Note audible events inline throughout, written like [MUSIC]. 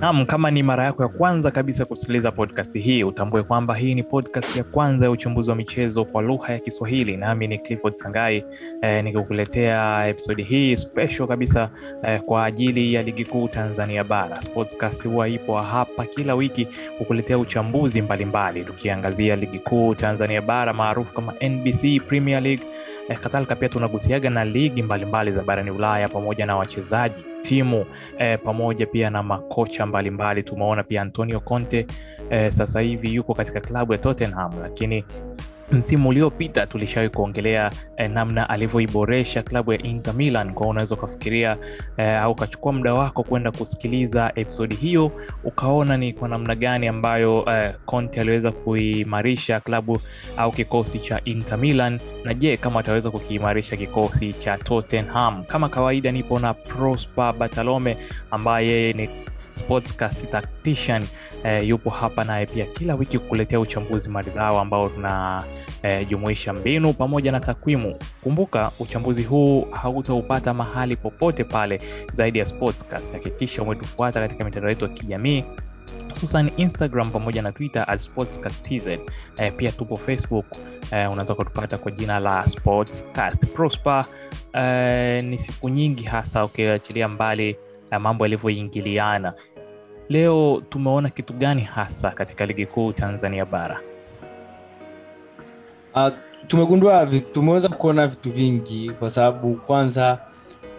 Naam, kama ni mara yako ya kwanza kabisa kusikiliza podcast hii, utambue kwamba hii ni podcast ya kwanza ya uchambuzi wa michezo kwa lugha ya Kiswahili, nami ni Clifford Sangai eh, nikikuletea episodi hii special kabisa eh, kwa ajili ya ligi kuu Tanzania Bara. Sportscast huwa ipo hapa kila wiki kukuletea uchambuzi mbalimbali, tukiangazia ligi kuu Tanzania Bara maarufu kama NBC Premier League. Eh, kadhalika pia tunagusiaga na ligi mbalimbali za barani Ulaya pamoja na wachezaji timu e, pamoja pia na makocha mbalimbali. Tumeona pia Antonio Conte e, sasa hivi yuko katika klabu ya Tottenham, lakini msimu uliopita tulishawahi kuongelea eh, namna alivyoiboresha klabu ya Inter Milan. Kwa unaweza ukafikiria eh, au ukachukua muda wako kwenda kusikiliza episodi hiyo ukaona ni kwa namna gani ambayo eh, aliweza kuimarisha klabu au kikosi cha Inter Milan, na je kama ataweza kukiimarisha kikosi cha Tottenham. Kama kawaida, nipo na Prosper Batalome ambaye ni sportscast tactician eh, yupo hapa naye pia kila wiki kukuletea uchambuzi maridhawa ambao tunajumuisha eh, mbinu pamoja na takwimu. Kumbuka uchambuzi huu hautaupata mahali popote pale zaidi ya sportscast. Hakikisha umetufuata katika mitandao yetu ya kijamii hususan Instagram pamoja na Twitter at sportscast.tz. Eh, pia tupo Facebook eh, unaweza kutupata kwa jina la Sportscast. Prosper, eh, ni siku nyingi hasa ukiachilia okay, mbali na mambo yalivyoingiliana. Leo tumeona kitu gani hasa katika ligi kuu Tanzania bara? Uh, tumegundua tumeweza kuona vitu vingi kwa sababu kwanza,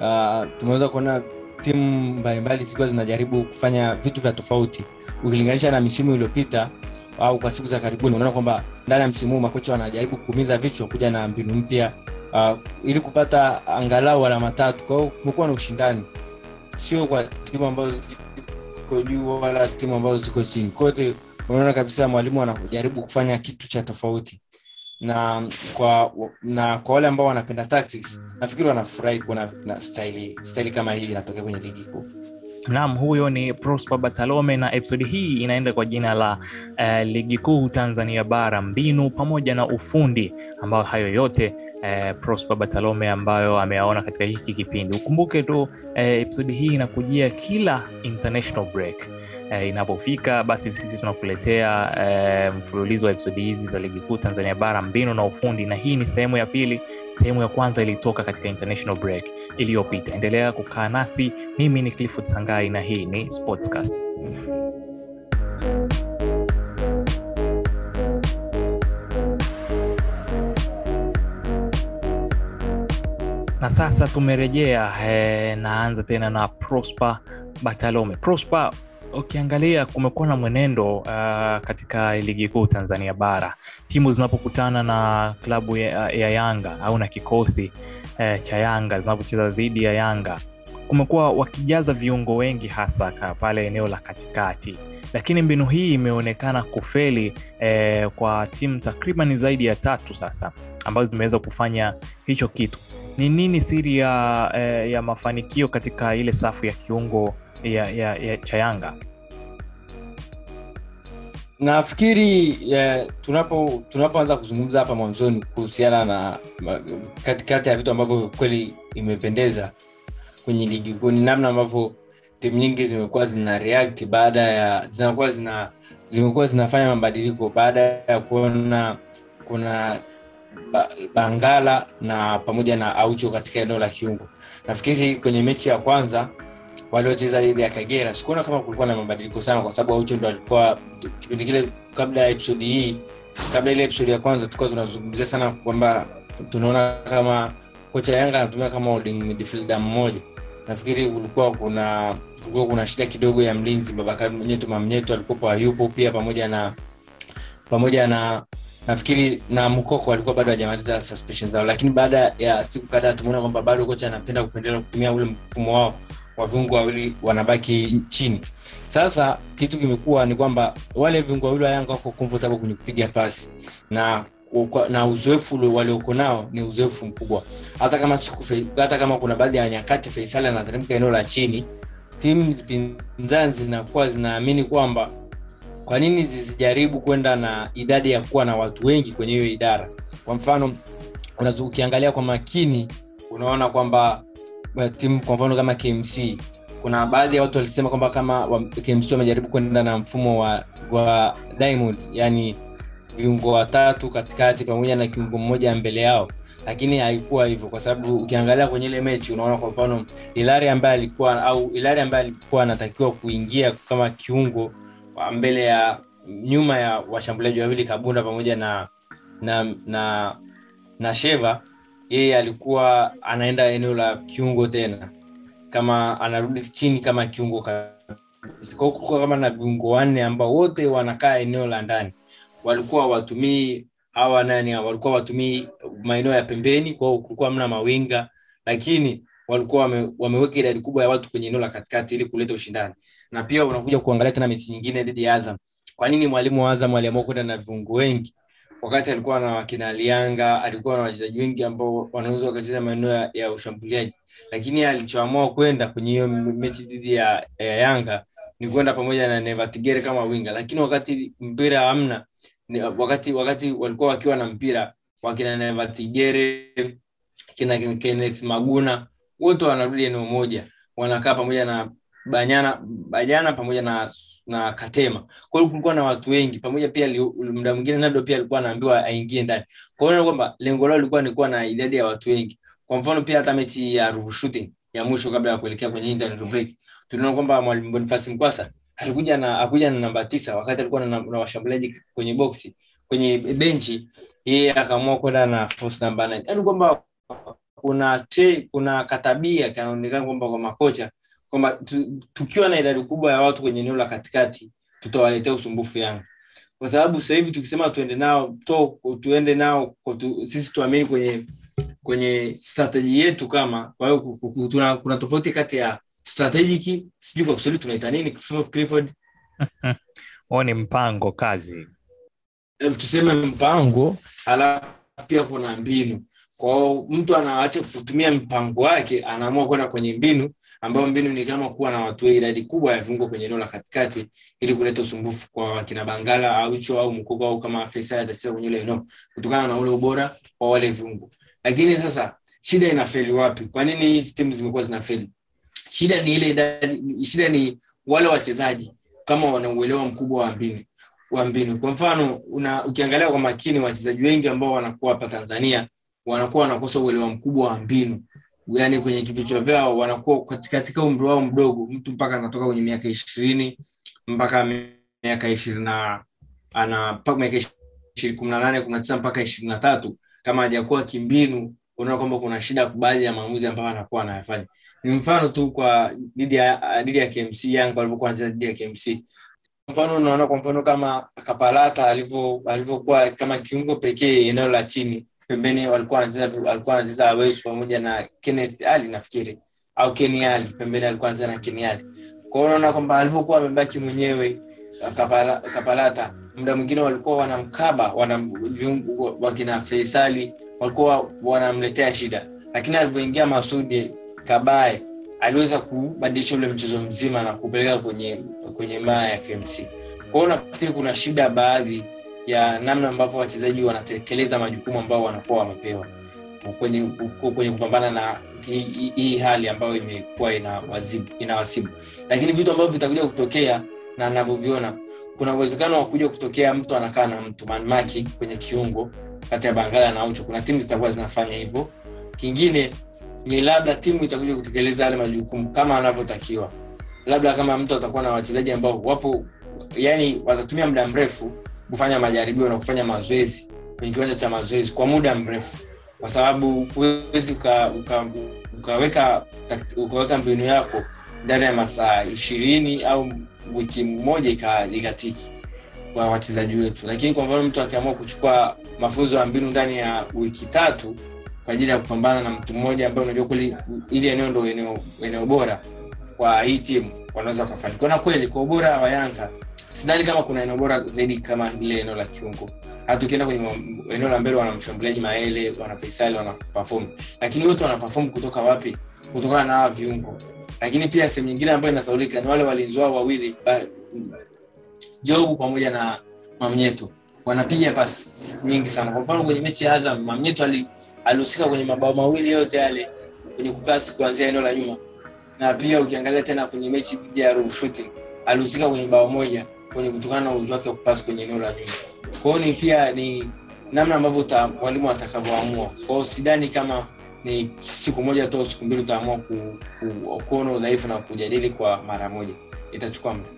uh, tumeweza kuona timu mbalimbali zikiwa zinajaribu kufanya vitu vya tofauti ukilinganisha na misimu iliyopita au kwa siku za karibuni. Unaona kwamba ndani ya msimu huu makocha wanajaribu kuumiza vichwa kuja na mbinu mpya uh, ili kupata angalau alama tatu. Kwa kumekuwa na ushindani sio kwa timu ambazo ziko juu wala timu ambazo ziko chini, kote unaona kabisa mwalimu anajaribu kufanya kitu cha tofauti, na kwa na kwa wale ambao wanapenda tactics, nafikiri wanafurahi kuona na staili staili kama hii inatokea kwenye ligi kuu. Naam, huyo ni Prosper Batalome na episodi hii inaenda kwa jina la uh, ligi kuu Tanzania bara, mbinu pamoja na ufundi, ambayo hayo yote Eh, Prosper Batalome ambayo ameyaona katika hiki kipindi. Ukumbuke tu eh, episodi hii inakujia kila international break eh, inapofika basi sisi tunakuletea eh, mfululizo wa episodi hizi za ligi kuu Tanzania bara, mbinu na ufundi, na hii ni sehemu ya pili. Sehemu ya kwanza ilitoka katika international break iliyopita. Endelea kukaa nasi, mimi ni Clifford Sangai na hii ni Sportscast. Na sasa tumerejea eh, naanza tena na Prosper Batalome. Prosper, ukiangalia kumekuwa na mwenendo uh, katika ligi kuu Tanzania bara, timu zinapokutana na klabu ya, ya Yanga au na kikosi eh, cha Yanga zinapocheza dhidi ya Yanga kumekuwa wakijaza viungo wengi hasa pale eneo la katikati, lakini mbinu hii imeonekana kufeli eh, kwa timu takriban zaidi ya tatu sasa ambazo zimeweza kufanya hicho kitu ni nini siri ya, eh, ya mafanikio katika ile safu ya kiungo ya, ya, ya cha Yanga? Nafikiri eh, tunapo tunapoanza kuzungumza hapa mwanzoni kuhusiana na katikati ya vitu ambavyo kweli imependeza kwenye ligi kuu ni namna ambavyo timu nyingi zimekuwa zina react baada ya zinakuwa zina zimekuwa zinafanya mabadiliko baada ya kuona kuna Bangala na pamoja na Aucho katika eneo la kiungo. Nafikiri kwenye mechi ya kwanza waliocheza dhidi ya Kagera sikuona kama kulikuwa na mabadiliko sana, kwa sababu Aucho ndo alikuwa kipindi kile, kabla ya episodi hii, kabla ile episodi ya kwanza, tulikuwa tunazungumzia sana kwamba tunaona kama kocha Yanga anatumia kama holding mmoja. Nafikiri kulikuwa kuna kulikuwa kuna shida kidogo ya mlinzi Babakari Mnyeto Mamnyeto alikuwa hayupo pia, pamoja na pamoja na nafikiri na Mkoko alikuwa bado hajamaliza suspension zao, lakini baada ya siku kadhaa tumeona kwamba bado kocha anapenda kupendelea kutumia ule mfumo wao wa viungo wawili wanabaki chini. Sasa kitu kimekuwa ni kwamba wale viungo wawili wa Yanga wako comfortable kwenye kupiga pasi na na uzoefu walioko nao ni uzoefu mkubwa. Hata kama siku hata kama kuna baadhi ya nyakati Faisal anateremka eneo la chini, timu pinzani zinakuwa zinaamini kwamba kwa nini zisijaribu kwenda na idadi ya kuwa na watu wengi kwenye hiyo idara. Kwa mfano ukiangalia kwa makini unaona kwamba timu kwa mfano kama kmc kuna baadhi ya watu walisema kwamba kama wa, kmc wamejaribu kwenda na mfumo wa, wa diamond yani viungo watatu katikati pamoja na kiungo mmoja mbele yao lakini haikuwa hivyo kwa sababu ukiangalia kwenye ile mechi unaona kwa mfano ilari ambaye alikuwa au ilari ambaye alikuwa anatakiwa kuingia kama kiungo mbele ya nyuma ya washambuliaji wawili kabunda pamoja na na na na sheva yeye alikuwa anaenda eneo la kiungo tena kama anarudi chini kama kiungo kama na viungo wanne ambao wote wanakaa eneo la ndani. Walikuwa watumii hawa nani walikuwa watumii maeneo ya pembeni kwao kulikuwa mna mawinga lakini walikuwa wame, wameweka idadi kubwa ya watu kwenye eneo la katikati ili kuleta ushindani. Na pia unakuja kuangalia tena mechi nyingine dhidi ya azam. Kwa nini mwalimu wa azam aliamua kwenda na viungo wengi? Wakati alikuwa na wakina lianga alikuwa na wachezaji wengi ambao wanaweza wakacheza maeneo ya, ya ushambuliaji. Lakini alichoamua kwenda kwenye hiyo mechi dhidi ya, ya yanga ni kwenda pamoja na nevatigere kama winga. Lakini wakati mpira hamna wakati wakati walikuwa wakiwa na mpira wakina nevatigere kina kenneth maguna wote wanarudi eneo moja wanakaa pamoja na banyana banyana pamoja na na katema. Kwa hiyo kulikuwa na watu wengi pamoja pia muda mwingine nado pia alikuwa anaambiwa aingie ndani. Kwa hiyo kwamba lengo lao lilikuwa ni kuwa na idadi ya watu wengi. Kwa mfano pia hata mechi ya ruvu shooting ya mwisho kabla ya kuelekea kwenye internet break tunaona kwamba mwalimu bonifasi mkwasa alikuja na akuja na namba tisa wakati alikuwa na, na washambuliaji kwenye boksi kwenye benchi yeye akaamua kwenda na force namba 9 yaani kwamba kuna te, kuna katabia kanaonekana kwamba kwa makocha kwamba tu, tukiwa na idadi kubwa ya watu kwenye eneo la katikati tutawaletea usumbufu Yanga. Kwa sababu sasa hivi tukisema tuende nao to, tuende nao tu, sisi tuamini kwenye kwenye strategy yetu kama kwa hiyo kuna, kuna tofauti kati ya strategic sijui kwa Kiswahili tunaita nini Clifford [LAUGHS] huo ni mpango kazi. Tuseme mpango alafu pia kuna mbinu. Kwao mtu anaacha kutumia mpango wake anaamua kwenda kwenye mbinu ambayo mbinu ni kama kuwa na watu idadi kubwa ya viungo kwenye eneo la katikati ili kuleta usumbufu kwa wakina bangala aucho au mkoko au kama atacheza kwenye ile eneo kutokana na ule ubora wa wale viungo. Lakini sasa shida inafeli wapi? Kwa nini hizi timu zimekuwa zinafeli shida ni ile idadi shida ni wale wachezaji kama wana uelewa mkubwa wa mbinu wa mbinu. Kwa mfano una, ukiangalia kwa makini wachezaji wengi ambao wanakuwa hapa tanzania wanakuwa wanakosa uelewa mkubwa wa mbinu. Yaani kwenye vichwa vyao wanakuwa katika umri wao mdogo mtu mpaka anatoka kwenye miaka ishirini mpaka miaka ishirini na ana miaka kumi na nane kumi na tisa mpaka ishirini na tatu kama hajakuwa kimbinu unaona kwamba kuna shida baadhi ya maamuzi ambayo anakuwa anayafanya. Ni mfano tu kwa dhidi ya dhidi ya KMC Yanga walivyokuwa anacheza dhidi ya KMC mfano unaona kwa mfano kama Kapalata alivyo alivyokuwa kama kiungo pekee eneo la chini. Pembeni walikuwa anacheza alikuwa anacheza Awesu pamoja na Kenneth Ali nafikiri. Au Kenny Ali pembeni alikuwa anacheza na Kenny Ali. Kwa hiyo unaona kwamba alivyokuwa amebaki mwenyewe Kapala, Kapalata muda mwingine walikuwa wanamkaba wana wakina Faisali walikuwa wanamletea shida lakini alivyoingia Masudi Kabae aliweza kubadilisha ule mchezo mzima na kupeleka kwenye kwenye maa ya KMC. Kwa hiyo nafikiri kuna shida baadhi ya namna ambavyo wachezaji wanatekeleza majukumu ambao wanakuwa wamepewa kwenye, kwenye kupambana na hii, hali ambayo imekuwa inawasibu, lakini vitu ambavyo vitakuja kutokea na navyoviona, kuna uwezekano wa kuja kutokea mtu anakaa na mtu manmaki kwenye kiungo kati ya Bangala na ucho Kuna timu zitakuwa zinafanya hivyo. Kingine ni labda timu itakuja kutekeleza yale majukumu kama anavyotakiwa, labda kama mtu atakuwa na wachezaji ambao wapo, yani watatumia muda mrefu kufanya majaribio na kufanya mazoezi kwenye kiwanja cha mazoezi kwa muda mrefu, kwa sababu huwezi uka, uka, ukaweka mbinu yako ndani ya masaa ishirini au wiki moja ikatiki kwa wachezaji wetu. Lakini kwa mfano mtu akiamua kuchukua mafunzo ya mbinu ndani ya wiki tatu kwa ajili ya kupambana na mtu mmoja ambaye unajua kweli ili eneo ndo eneo bora kwa hii timu wanaweza wakafanikiwa. Na kweli kwa ubora wa Yanga sidhani kama kuna eneo bora zaidi kama lile eneo la kiungo. Hata ukienda kwenye eneo la mbele, wana mshambuliaji Maele, wana faisali wana perform, lakini wote wana perform kutoka wapi? Kutokana na hawa viungo. Lakini pia sehemu nyingine ambayo inasaulika ni wale walinzi wao wawili Jobu pamoja na Mamnyeto wanapiga pasi nyingi sana. Kwa mfano kwenye mechi ya Azam, Mamnyeto alihusika kwenye mabao mawili yote yale kwenye kupasi kuanzia eneo la nyuma na pia ukiangalia tena kwenye mechi dhidi ya Ruvu Shooting alihusika kwenye bao moja kwenye kutokana na uwezo wake wa kupasi kwenye eneo la nyuma. Kwa hiyo ni pia ni namna ambavyo walimu mwalimu atakavyoamua. Kwa hiyo sidhani kama ni siku moja tu au siku mbili utaamua ku, ku, kuona udhaifu na kujadili kwa mara moja, itachukua muda.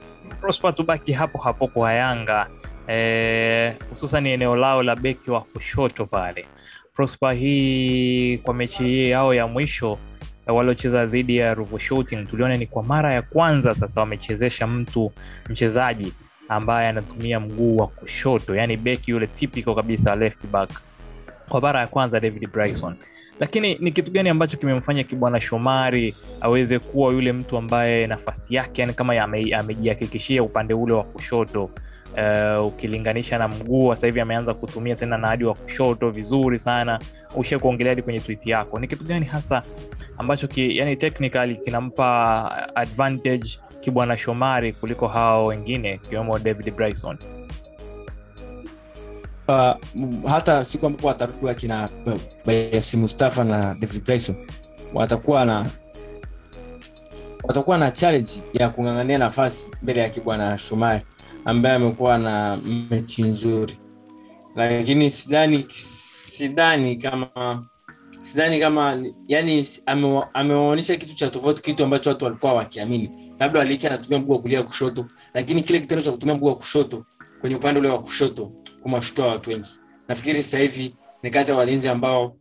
Prosper, tubaki hapo hapo kwa Yanga eh, hususan eneo lao la beki wa kushoto pale. Prosper, hii kwa mechi yao ya mwisho eh, waliocheza dhidi ya Ruvu Shooting, tuliona ni kwa mara ya kwanza sasa wamechezesha mtu mchezaji ambaye anatumia mguu wa kushoto, yani beki yule typical kabisa left back, kwa mara ya kwanza David Bryson. Lakini ni kitu gani ambacho kimemfanya Kibwana Shomari aweze kuwa yule mtu ambaye nafasi yake yani kama ame- amejihakikishia upande ule wa kushoto uh, ukilinganisha na mguu sasa hivi ameanza kutumia tena na hadi wa kushoto vizuri sana. Ushe kuongelea hadi kwenye tweet yako. Ni kitu gani hasa ambacho ki, yani technically kinampa advantage kibwana shomari kuliko hao wengine ikiwemo david bryson? Uh, hata siku ambapo watakuwa kina Bayasi Mustafa na David Bryson watakuwa na watakuwa na challenge ya kung'ang'ania nafasi mbele ya Kibwana Shumari ambaye amekuwa na mechi nzuri, lakini sidhani sidhani kama sidhani kama yani amewaonyesha kitu cha tofauti, kitu ambacho watu walikuwa wakiamini. Labda waliicha anatumia mguu wa kulia kushoto, lakini kile kitendo cha kutumia mguu wa kushoto kwenye upande ule wa kushoto kumwashutua watu wengi. Nafikiri sasa hivi ni kati ya walinzi ambao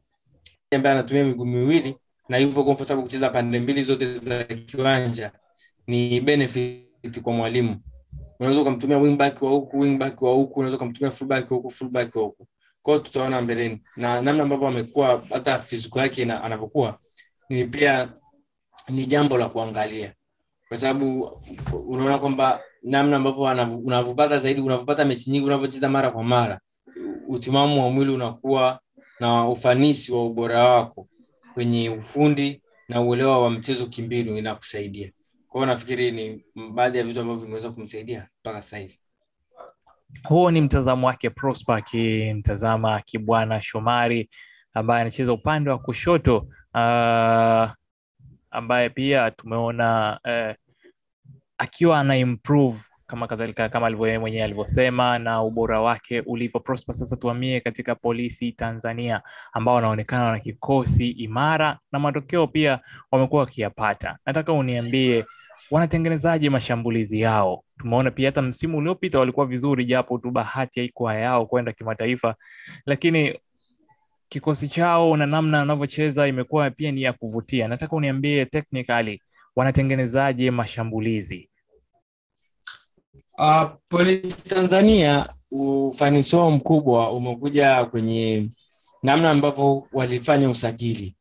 ambaye anatumia miguu miwili na yupo comfortable kucheza pande mbili zote za kiwanja, ni benefit kwa mwalimu. Unaweza ukamtumia wingback wa huku, wingback wa huku, unaweza ukamtumia fullback wa huku, fullback wa huku. kwao tutaona mbeleni, na namna ambavyo amekuwa hata fiziko yake anavyokuwa ni pia ni jambo la kuangalia, kwa sababu unaona kwamba namna ambavyo unavyopata zaidi, unavyopata mechi nyingi, unavyocheza mara kwa mara, utimamu wa mwili unakuwa na ufanisi wa ubora wako kwenye ufundi na uelewa wa mchezo kimbinu inakusaidia. kwao nafikiri ni baadhi ya vitu ambavyo vimeweza kumsaidia mpaka sasa hivi. huo ni mtazamo wake prosper akimtazama kibwana shomari ambaye anacheza upande wa kushoto uh, ambaye pia tumeona uh, akiwa ana improve kama kadhalika kama alivyo mwenyewe alivyosema na ubora wake ulivyo prosper. Sasa tuamie katika polisi tanzania ambao wanaonekana wana kikosi imara na matokeo pia wamekuwa wakiyapata. Nataka uniambie wanatengenezaje mashambulizi yao? Tumeona pia hata msimu uliopita walikuwa vizuri japo tu bahati haikuwa yao kwenda kimataifa lakini kikosi chao na namna wanavyocheza imekuwa pia ni ya kuvutia. Nataka uniambie technically wanatengenezaje mashambulizi Uh, polisi Tanzania ufanisi wao mkubwa umekuja kwenye namna ambavyo walifanya usajili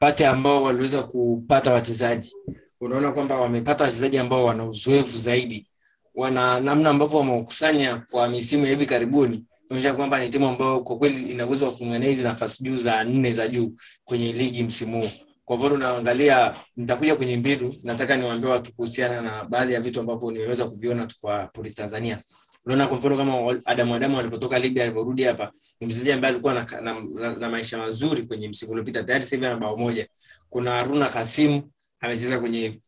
pate ambao waliweza kupata wachezaji. Unaona kwamba wamepata wachezaji ambao wana uzoefu zaidi, wana namna ambavyo wamekusanya kwa misimu ya hivi karibuni, inaonyesha kwamba ni timu ambayo kwa kweli ina uwezo wa kung'ang'ania hizi nafasi juu za nne za juu kwenye ligi msimu huu. Kwa mfano unaangalia, nitakuja kwenye mbinu, nataka niwaambie watu kuhusiana na baadhi ya vitu ambavyo nimeweza kuviona tu kwa polisi Tanzania. Unaona kwa mfano kama Adamu Adamu alipotoka Libya alivyorudi hapa, ni mchezaji ambaye alikuwa na, na, na, na maisha mazuri kwenye msimu uliopita, tayari sasa ana bao moja. Kuna Haruna Kasimu amecheza kwenye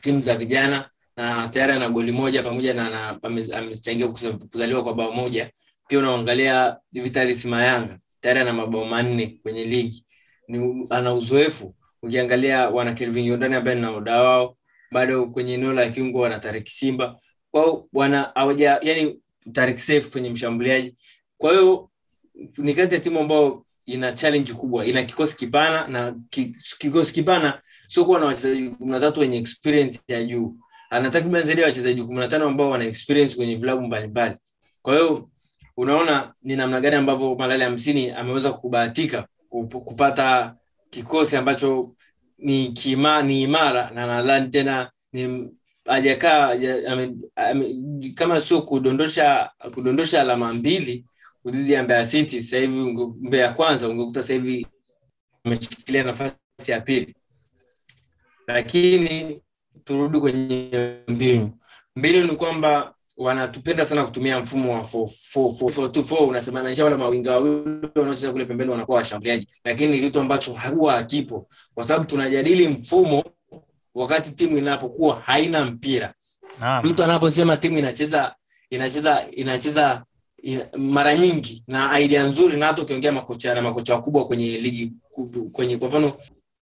timu za vijana na tayari ana goli moja pamoja na, na amechangia kuzaliwa kwa bao moja. Pia unaangalia Vitalis Mayanga tayari ana mabao manne kwenye ligi, ni ana uzoefu ukiangalia wana Kelvin Yondani ambaye na naoda wao bado kwenye eneo la kiungo wana Tarik Simba. Kwao wana hawaja yani Tarik Safe kwenye mshambuliaji. Kwa hiyo ni kati ya timu ambayo ina challenge kubwa ina kikosi kipana na ki, kikosi kipana sio na wachezaji kumi na tatu wenye experience ya juu. Ana takriban zaidi ya wachezaji kumi na tano ambao wana experience kwenye vilabu mbalimbali. Kwa hiyo unaona ni namna gani ambavyo malali hamsini ameweza kubahatika kup- kupata kikosi ambacho ni kima, ni imara na nadhani tena ni hajakaa kama sio kudondosha kudondosha alama mbili dhidi ya Mbeya City sasa hivi Mbeya kwanza ungekuta sasa hivi ameshikilia nafasi ya pili, lakini turudi kwenye mbinu. Mbinu ni kwamba wanatupenda sana kutumia mfumo wa 4-4-4-4-2-4 unasema wale mawinga wawili wanaocheza kule pembeni wanakuwa washambuliaji. Lakini ni kitu ambacho huwa hakipo kwa sababu tunajadili mfumo wakati timu inapokuwa haina mpira. Naam. mtu anaposema timu inacheza inacheza inacheza ina, mara nyingi na idea nzuri na hata ukiongea makocha na makocha wakubwa kwenye ligi kubwa- kwenye kwa mfano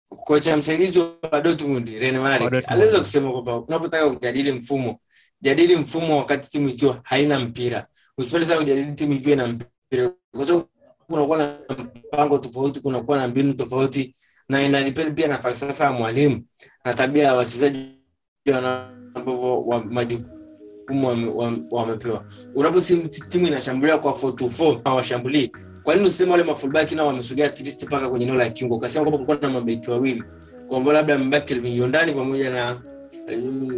kocha msaidizi wa Dortmund Rene Maric aliweza kusema kwamba unapotaka kujadili mfumo jadili mfumo wakati timu ikiwa haina mpira. Usipende sana kujadili timu ikiwa ina mpira. Kwa sababu kunakuwa na mpango tofauti kunakuwa na mbinu tofauti na inanipenda pia na falsafa ya mwalimu na tabia ya wachezaji ambavyo wa- majukumu wame- wame- wamepewa. Unaposimu timu inashambulia kwa 4-2-4 hawashambulii. Kwa nini useme wale mafullback nao wamesogea at mpaka kwenye eneo la kiungo? Ukasema kwamba kulikuwa na mabeki wawili. Kwamba labda mbaki Kelvin pamoja na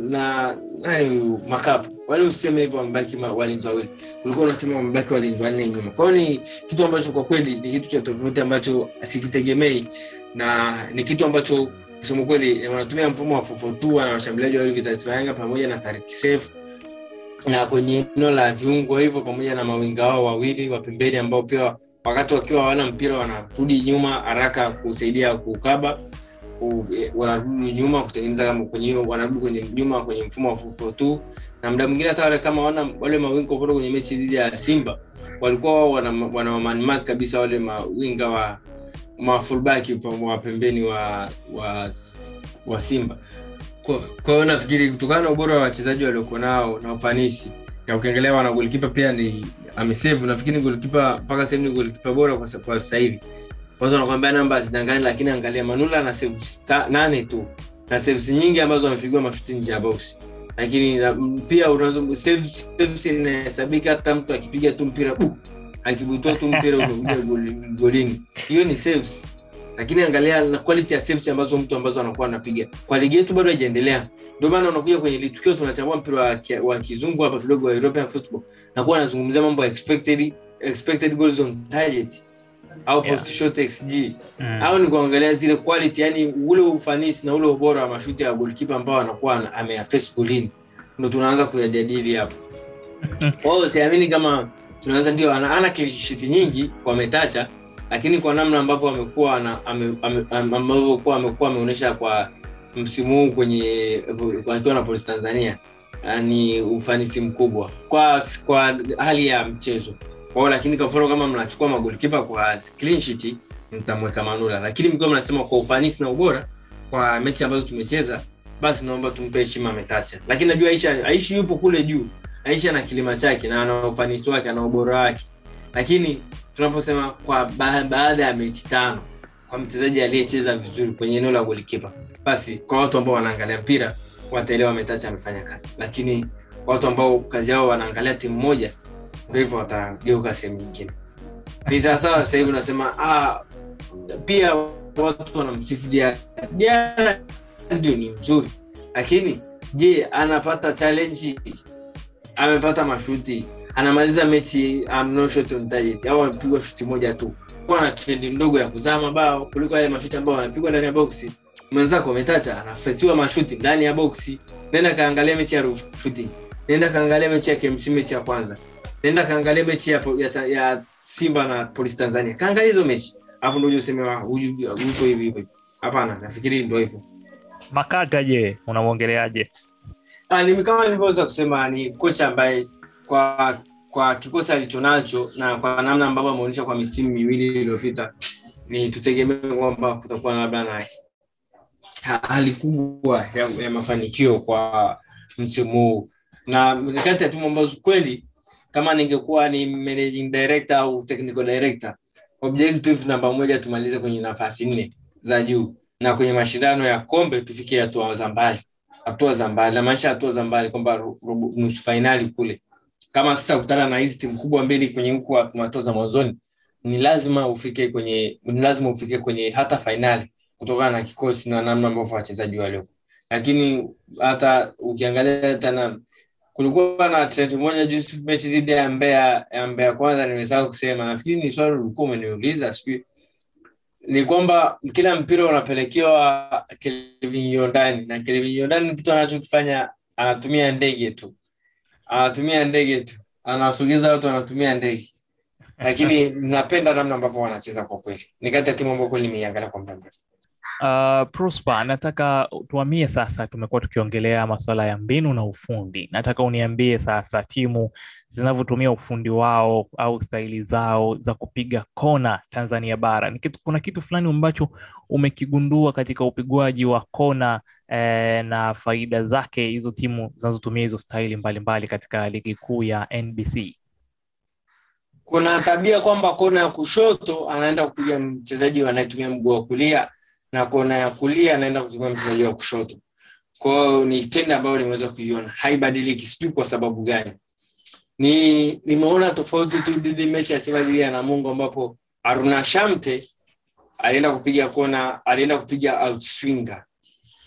na nani makapu. Kwa useme hivyo wamebaki walinzi wawili. Kulikuwa unasema wamebaki walinzi wanne nyuma. Kwao ni kitu ambacho kwa kweli ni kitu cha tofauti ambacho sikitegemei na ni kitu ambacho kusema kweli wanatumia mfumo wa 442 na washambuliaji wawili Yanga pamoja na Seif na kwenye eneo la viungo hivyo pamoja na mawinga wao wawili wa pembeni ambao pia wakati wakiwa hawana mpira wanarudi nyuma haraka kusaidia kukaba ku- wanarudi nyuma kutengeneza kama kwenye wanarudi kwenye nyuma kwenye mfumo wa 442 na muda mwingine hata wale kama wana wale mawinga kwa kwenye mechi dhidi ya Simba walikuwa wana, wana man mark kabisa wale mawinga wa ma fullback wa pembeni wa wa wa Simba. Kwa hiyo nafikiri kutokana na ubora wa wachezaji waliokuwa nao na ufanisi na ukiangalia wana golikipa pia ni amesave nafikiri golikipa mpaka sasa hivi ni golikipa bora kwa sasa hivi watu wanakwambia namba zidangani lakini angalia manula na save nane tu. Na saves nyingi ambazo amepigwa mashuti nje ya box. Lakini pia saves saves inahesabika hata mtu akipiga tu mpira bu akibutua tu mpira [LAUGHS] umekuja golini. Hiyo ni saves. Lakini angalia na quality ya saves ambazo mtu ambazo anakuwa anapiga. Kwa ligi yetu bado haijaendelea. Ndio maana unakuja kwenye litukio tunachambua mpira wa, wa kizungu hapa kidogo wa European football nakuwa anazungumzia mambo ya expected expected goals on target au Yeah. post shot xg Mm. au ni kuangalia zile quality yani ule ufanisi na ule ubora wa mashuti ya golkipa ambao anakuwa ana- ameyaface golini ndo tunaanza kuyajadili hapo [LAUGHS] kwao siamini kama tunaanza ndio ana, ana clean nyingi nyingi wametacha lakini kwa namna ambavyo amekuwa ambavyokuwa ame- ame- ame- ambavyo kuwa amekuwa ameonyesha kwa msimu huu kwenye akiwa na polisi Tanzania ni ufanisi mkubwa kwa kwa hali ya mchezo kwa hiyo lakini kwa mfano kama mnachukua magolikipa kwa clean mtamweka Manula. Lakini mkiwa mnasema kwa ufanisi na ubora kwa mechi ambazo tumecheza basi naomba tumpe heshima ametacha lakini najua Aisha Aishi yupo kule juu. Aisha ana kilima chake na ana ufanisi wake ana ubora wake. Lakini tunaposema kwa ba- baada ya mechi tano kwa mchezaji aliyecheza vizuri kwenye eneo la golikipa basi kwa watu ambao wanaangalia mpira wataelewa metacha amefanya kazi. Lakini kwa watu ambao kazi yao wanaangalia timu moja ndio hivyo watageuka sehemu nyingine. Ni sawasawa sahivi unasema ah, pia watu wanamsifu Diarra Diarra ndio ni mzuri. Lakini je anapata challenge? Amepata mashuti? Anamaliza mechi au amepigwa shuti moja tu? Kuwa na trendi ndogo ya kuzaa mabao kuliko yale mashuti ambayo anapigwa ndani ya boksi mwenzako ametacha anafesiwa mashuti ndani ya boksi nenda kaangalia mechi ya rushuti nenda kaangalia mechi ya KMC mechi ya kwanza nenda kaangalia mechi ya, ya, ya simba na polisi tanzania. Kaangalia hizo mechi. Alafu ndo usemewa useme "Ah, yupo hivi hivi hivi." hapana nafikiri ndo hivo makaka je unamwongeleaje? Ah, kama nilivyoweza kusema ni kocha ambaye kwa kwa kikosi alichonacho na kwa namna ambavyo ameonyesha kwa misimu miwili iliyopita ni tutegemee kwamba kutakuwa labda na hali kubwa ya, ya mafanikio kwa msimu huu. Na ni ya timu ambazo kweli kama ningekuwa ni managing director au technical director objective namba moja tumalize kwenye nafasi nne za juu na kwenye mashindano ya kombe tufikie hatua za mbali. Hatua za mbali namaanisha hatua za mbali kwamba nusu fainali kule. Kama sitakutana na hizi timu kubwa mbili kwenye huku hatua za mwanzoni ni lazima ufike kwenye ni lazima ufike kwenye hata fainali kutokana na kikosi na namna ambavyo wachezaji walio lakini hata ukiangalia hata na kulikuwa na trend moja juzi mechi dhidi ya Mbeya ya Mbeya kwanza nimesahau kusema. Nafikiri ni swali ulikuwa umeniuliza sijui ni kwamba kila mpira unapelekewa Kelvin Yondani na Kelvin Yondani kitu anachokifanya anatumia ndege tu. Anatumia ndege tu. Anawasogeza watu anatumia ndege. Lakini [LAUGHS] napenda namna ambavyo wanacheza kwa kweli. Ni kati ya timu ambayo kweli nimeiangalia kwa muda mrefu Uh, Prosper, nataka tuamie sasa, tumekuwa tukiongelea masuala ya mbinu na ufundi. Nataka uniambie sasa timu zinavyotumia ufundi wao au staili zao za kupiga kona Tanzania bara. Ni kuna kitu fulani ambacho umekigundua katika upigwaji wa kona eh, na faida zake hizo timu zinazotumia hizo staili mbalimbali katika ligi kuu ya NBC? kuna tabia kwamba kona ya kushoto anaenda kupiga mchezaji anayetumia mguu wa kulia na kona ya kulia anaenda kutumia mchezaji wa kushoto. Kwao ni tende ambayo nimeweza kuiona. Haibadiliki sijui kwa sababu gani. Ni nimeona tofauti tu dhidi mechi ya simba dhidi ya namungo ambapo aruna shamte alienda kupiga kona alienda kupiga outswinger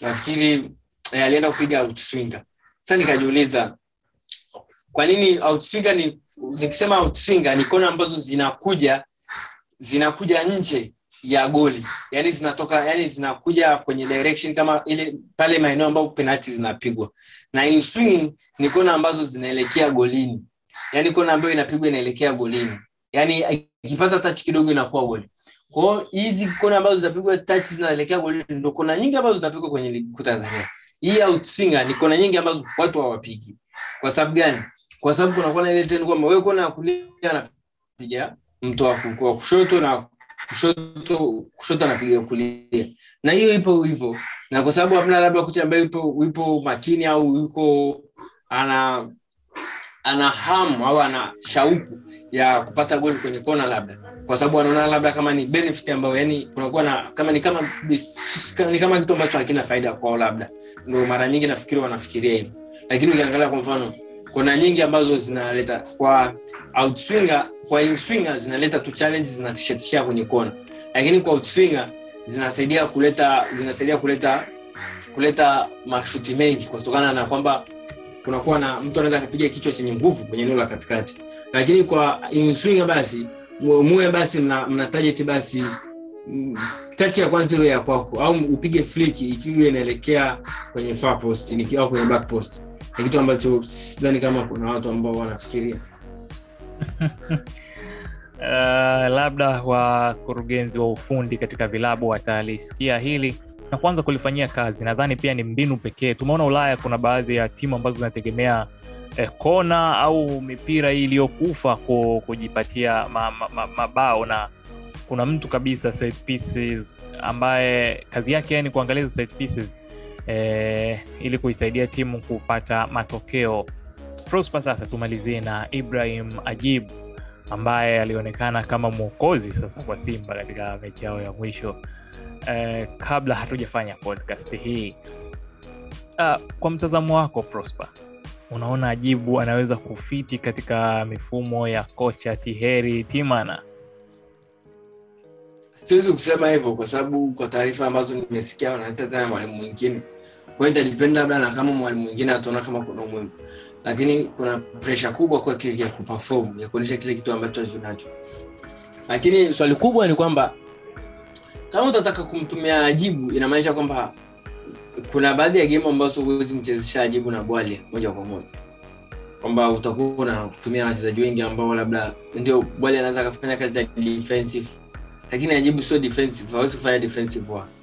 nafikiri eh, alienda kupiga outswinger sasa nikajiuliza kwa nini outswinger ni nikisema outswinger ni kona ambazo zinakuja zinakuja nje ya goli. Yani zinatoka yani zinakuja kwenye direction kama ile pale maeneo ambapo penalti zinapigwa. Na in swinging ni kona ambazo zinaelekea golini. Yani kona ambayo inapigwa inaelekea golini. Yani ikipata touch kidogo inakuwa goli. Kwa hizi kona ambazo zinapigwa touch zinaelekea golini ndo kona nyingi ambazo zinapigwa kwenye ligi kuu Tanzania. Hii outswinger ni kona nyingi ambazo watu hawapigi. Kwa sababu gani? Kwa sababu kunakuwa na ile trend kwamba wewe kona ya kulia anapiga mtu wa kushoto na kushoto kushoto anapiga kulia. Na hiyo ipo hivyo. Na kwa sababu hamna labda kocha ambaye ipo ipo makini au yuko ana ana hamu au ana shauku ya kupata goli kwenye kona labda. Kwa sababu anaona labda kama ni benefit ambayo yani kunakuwa na kama ni kama ni kama kitu ambacho hakina faida kwao labda. Ndio mara nyingi nafikiri wanafikiria hivyo. Lakini ukiangalia kwa mfano kuna nyingi ambazo zinaleta kwa outswinger kwa inswinger zinaleta tu challenge zinatishatishia kwenye kona lakini kwa outswinger zinasaidia kuleta zinasaidia kuleta kuleta mashuti mengi kutokana na kwamba kunakuwa na mtu anaweza akapiga kichwa chenye nguvu kwenye eneo la katikati. Lakini kwa inswinger basi muwe basi mna, mna target basi mm, tachi ya kwanza iwe ya kwako. Au upige fliki ikiwa inaelekea kwenye far post au kwenye back post ni kitu ambacho sidhani kama kuna watu ambao wanafikiria [LAUGHS] Uh, labda wakurugenzi wa ufundi katika vilabu watalisikia hili na kuanza kulifanyia kazi. Nadhani pia ni mbinu pekee. Tumeona Ulaya kuna baadhi ya timu ambazo zinategemea eh, kona au mipira hii iliyokufa kujipatia mabao ma, ma, ma na kuna mtu kabisa set pieces ambaye kazi yake yani kuangalia pieces eh, ili kuisaidia timu kupata matokeo. Prosper, sasa tumalizie na Ibrahim Ajib ambaye alionekana kama mwokozi sasa kwa Simba katika mechi yao ya mwisho eh, kabla hatujafanya podcast hii. Uh, kwa mtazamo wako Prosper, unaona Ajibu anaweza kufiti katika mifumo ya kocha Tiheri Timana? siwezi kusema hivyo kwa sababu kwa taarifa ambazo nimesikia wanaleta tena mwalimu mwingine kwa hiyo labda na kama mwalimu mwingine ataona kama kuna umuhimu. Lakini kuna presha kubwa kwa kile ya kuperform ya kuonyesha kile kitu ambacho tunacho. lakini swali kubwa ni kwamba kama utataka kumtumia ajibu inamaanisha kwamba kuna baadhi ya game ambazo huwezi mchezesha ajibu na bwali moja kwa moja. Kwamba utakuwa unatumia wachezaji wengi ambao labda ndio bwali anaweza akafanya kazi ya defensive. Lakini ajibu sio defensive hawezi kufanya defensive work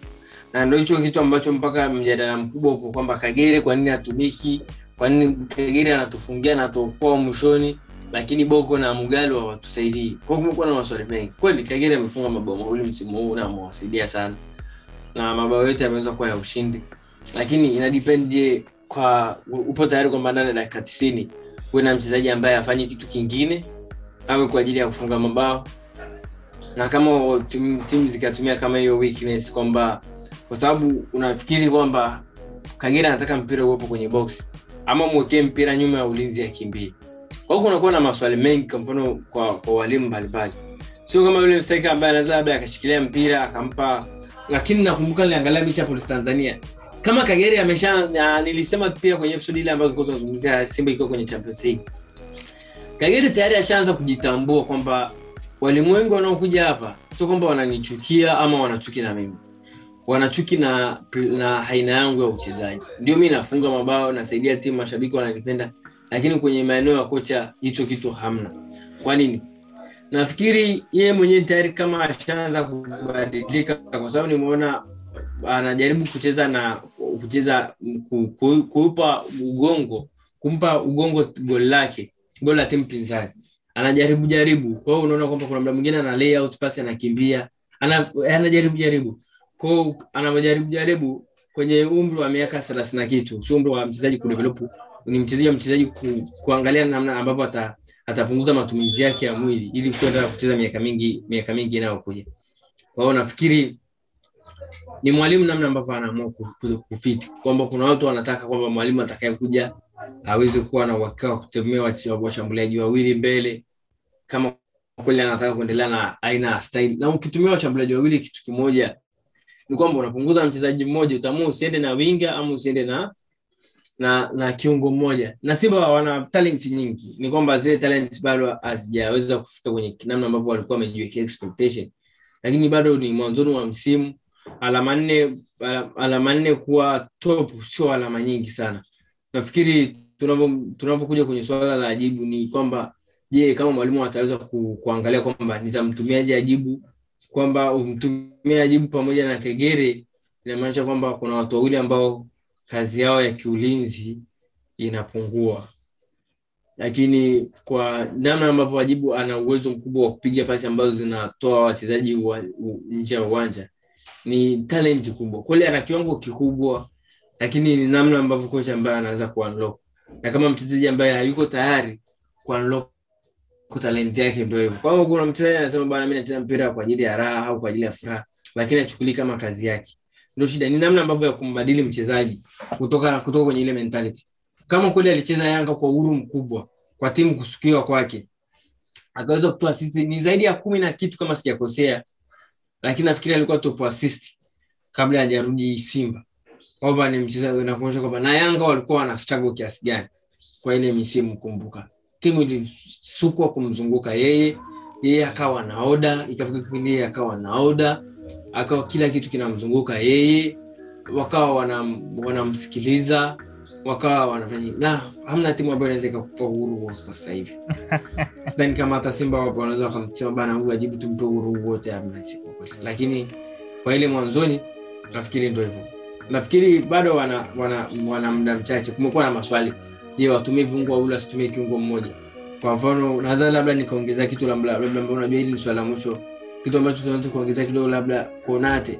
na ndo hicho kitu ambacho mpaka mjadala mkubwa upo kwamba kagere kwa nini hatumiki kwa nini kagere anatufungia anatuokoa mwishoni lakini boko na mugalo hawatusaidii. Kwao kumekuwa na maswali mengi. Kweli kagere amefunga mabao mawili msimu huu na amewasaidia sana. Na mabao yote yameweza kuwa ya ushindi. Lakini ina je kwa upo tayari kwamba ndani ya dakika tisini kuwe na mchezaji ambaye afanyi kitu kingine awe kwa ajili ya kufunga mabao? Na kama timu tim zikatumia kama hiyo weakness kwamba kwa sababu unafikiri kwamba kagera anataka mpira uwepo kwenye box ama mwekee mpira nyuma ya ulinzi akimbie kwa hiyo kunakuwa na maswali mengi kwa mfano kwa, walimu mbalimbali. Sio kama yule mstaika ambaye anaweza labda akashikilia mpira akampa lakini nakumbuka niliangalia mechi polisi tanzania. Kama kagere amesha nilisema pia kwenye episode ile ambazo tunazungumzia simba ikiwa kwenye champions league. Kagere tayari ashaanza kujitambua kwamba walimu wengi wanaokuja hapa sio kwamba wananichukia ama wanachukia na mimi wanachuki na na aina yangu ya uchezaji. Ndio mi nafunga mabao nasaidia timu mashabiki wananipenda lakini kwenye maeneo ya kocha hicho kitu hamna. Kwa nini? Nafikiri yeye mwenyewe tayari kama ashaanza kubadilika kwa sababu nimeona anajaribu kucheza na kucheza ku- ku- kuupa ugongo kumpa ugongo gol lake gol la timu pinzani. Anajaribu jaribu. Kwa hiyo unaona kwamba kuna mda mwingine ana layout pasi anakimbia ana, anajaribu jaribu kwa anajaribu jaribu kwenye umri wa miaka thelathini na kitu si umri wa mchezaji kudevelop ni mchezaji wa mchezaji ku, kuangalia namna ambavyo ata, atapunguza matumizi yake ya mwili ili kwenda kucheza miaka mingi miaka mingi inayokuja. Kwa hiyo nafikiri ni mwalimu namna ambavyo anaamua ku- ku- kufiti kwamba kuna watu wanataka kwamba mwalimu atakayekuja aweze kuwa na uhakika wa kutemea washambuliaji wawili mbele. Kama kweli anataka kuendelea na aina ya style. Na ukitumia washambuliaji wawili kitu kimoja ni kwamba unapunguza mchezaji mmoja utaamua usiende na winga ama usiende na na na kiungo mmoja. Na simba wana talent nyingi. Ni kwamba zile talent bado hazijaweza kufika kwenye namna ambavyo walikuwa wamejiwekea expectation. Lakini bado ni mwanzoni wa msimu. Alama nne alama nne kuwa top sio alama nyingi sana. Nafikiri tunapo- tunapokuja kwenye swala la ajibu ni kwamba je kama mwalimu ataweza ku, kuangalia kwamba nitamtumiaje ajibu kwamba umtumie ajibu pamoja na kegere inamaanisha kwamba kuna watu wawili ambao kazi yao ya kiulinzi inapungua. Lakini kwa namna ambavyo ajibu ana uwezo mkubwa wa kupiga pasi ambazo zinatoa wachezaji wa, nje ya uwanja ni talenti kubwa. Kweli ana kiwango kikubwa lakini ni namna ambavyo kocha ambaye anaweza kuunlock na kama mchezaji ambaye hayuko tayari kuunlock talent yake ndio hivyo. Kwa hiyo kuna mchezaji anasema bwana, mimi nacheza mpira kwa ajili ya raha au kwa ajili ya furaha lakini achukuli kama kazi yake. Ndio shida ni namna ambavyo ya kumbadili mchezaji kutoka kutoka kwenye ile mentality. Kama kweli alicheza yanga kwa uhuru mkubwa kwa timu kusukiwa kwake akaweza kutoa assist ni zaidi ya kumi na kitu kama sijakosea lakini nafikiri alikuwa top assist kabla hajarudi simba. Kwamba ni mchezaji nakuonyesha kwamba na yanga walikuwa wana struggle kiasi gani kwa ile misimu kumbuka timu ilisukwa kumzunguka yeye yeye akawa na oda ikafika kipindi yeye akawa na oda akawa kila kitu kinamzunguka yeye wakawa wanam- wanamsikiliza wakawa wanafanya na hamna timu ambayo inaweza ikakupa uhuru kwa sasa hivi. [LAUGHS] Sidhani kama hata simba wapo wanaweza wakamsema bana huyu ajibu tumpe uhuru wote lakini kwa ile mwanzoni nafikiri ndo hivyo. Nafikiri bado wana wana, wana muda mchache. Kumekuwa na maswali je watumie viungo wawili wasitumie kiungo mmoja. Kwa mfano nadhani labda nikaongezea kitu labda labda unajua hili ni swala la mwisho. Kitu ambacho tunaweza kuongezea kidogo labda konate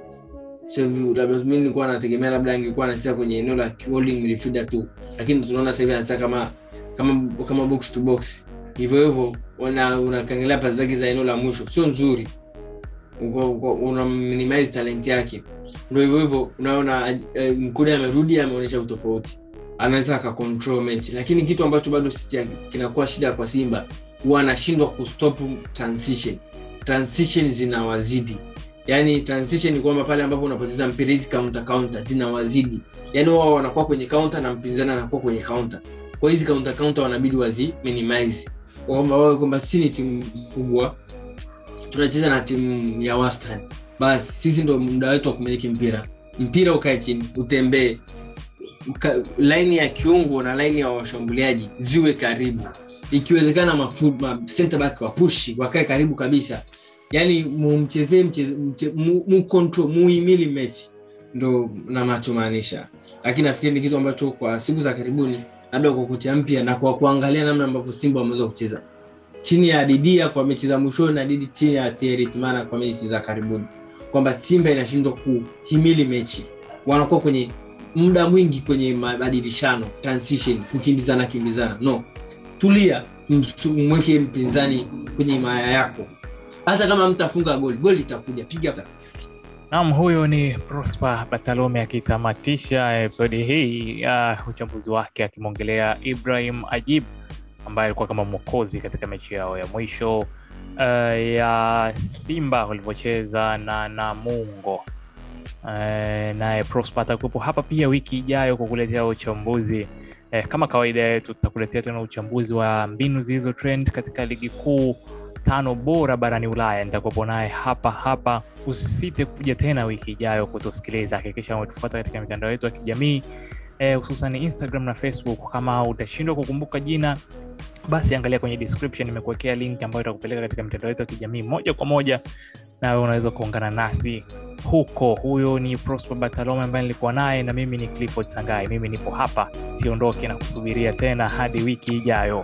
sasa labda mimi nilikuwa nategemea labda angekuwa anacheza kwenye eneo la holding midfielder tu. Lakini tunaona sasa hivi anacheza kama kama kama box to box. Hivyo hivyo una unakangalia pasi zake za eneo la mwisho. Sio nzuri. Una minimize talent yake. Ndio hivyo hivyo unaona uh, mkude amerudi ameonyesha utofauti anaweza akacontrol mechi. Lakini kitu ambacho bado kinakuwa shida kwa simba huwa anashindwa kustop transition. Transition zinawazidi. Yani transition kwamba pale ambapo unapoteza mpira hizi counter counter zinawazidi. Yani wao wanakuwa kwenye counter na mpinzani anakuwa kwenye counter. Kwa hizi counter counter wanabidi wazi minimize. Kwamba wao kwamba si ni timu kubwa tunacheza na timu ya wastani basi sisi ndo muda wetu wa kumiliki mpira. Mpira ukae chini utembee laini ya kiungo na laini ya washambuliaji ziwe karibu. Ikiwezekana mafu- wapushi wakae karibu kabisa. Yani mumchezee mcheze- mche- mechi. Ndo namachomaanisha lakini nafikiri ni kitu ambacho kwa siku za karibuni labda kwa kocha mpya na kwa kuangalia namna ambavyo simba wameweza kucheza. Chini ya didia kwa mechi za mwishoni na didi chini ya Thierry kwa mechi za karibuni. Kwamba simba inashindwa kuhimili mechi. Wanakuwa kwenye muda mwingi kwenye mabadilishano transition kukimbizana kimbizana. No. Tulia mweke mpinzani kwenye maya yako. Hata kama mtafunga goli goli itakuja piga nam huyo ni Prosper Batalome akitamatisha episodi hii ya uchambuzi wake akimwongelea Ibrahim Ajib ambaye alikuwa kama mwokozi katika mechi yao ya mwisho uh, ya Simba walivyocheza na Namungo. Uh, naye Prosper atakuwepo hapa pia wiki ijayo kukuletea uchambuzi eh, kama kawaida yetu tutakuletea tena uchambuzi wa mbinu zilizo trend katika ligi kuu tano bora barani Ulaya. Nitakuwepo naye hapa hapa. Usisite kuja tena wiki ijayo kutusikiliza. Hakikisha umetufuata katika mitandao yetu ya kijamii eh, hususan instagram na facebook kama utashindwa kukumbuka jina basi angalia kwenye description imekuekea link ambayo itakupeleka katika mitandao yetu ya kijamii moja kwa moja nawe unaweza kuungana nasi huko. Huyo ni prosper batalome ambaye nilikuwa naye na mimi ni clifford sangai. Mimi nipo hapa siondoke na kusubiria tena hadi wiki ijayo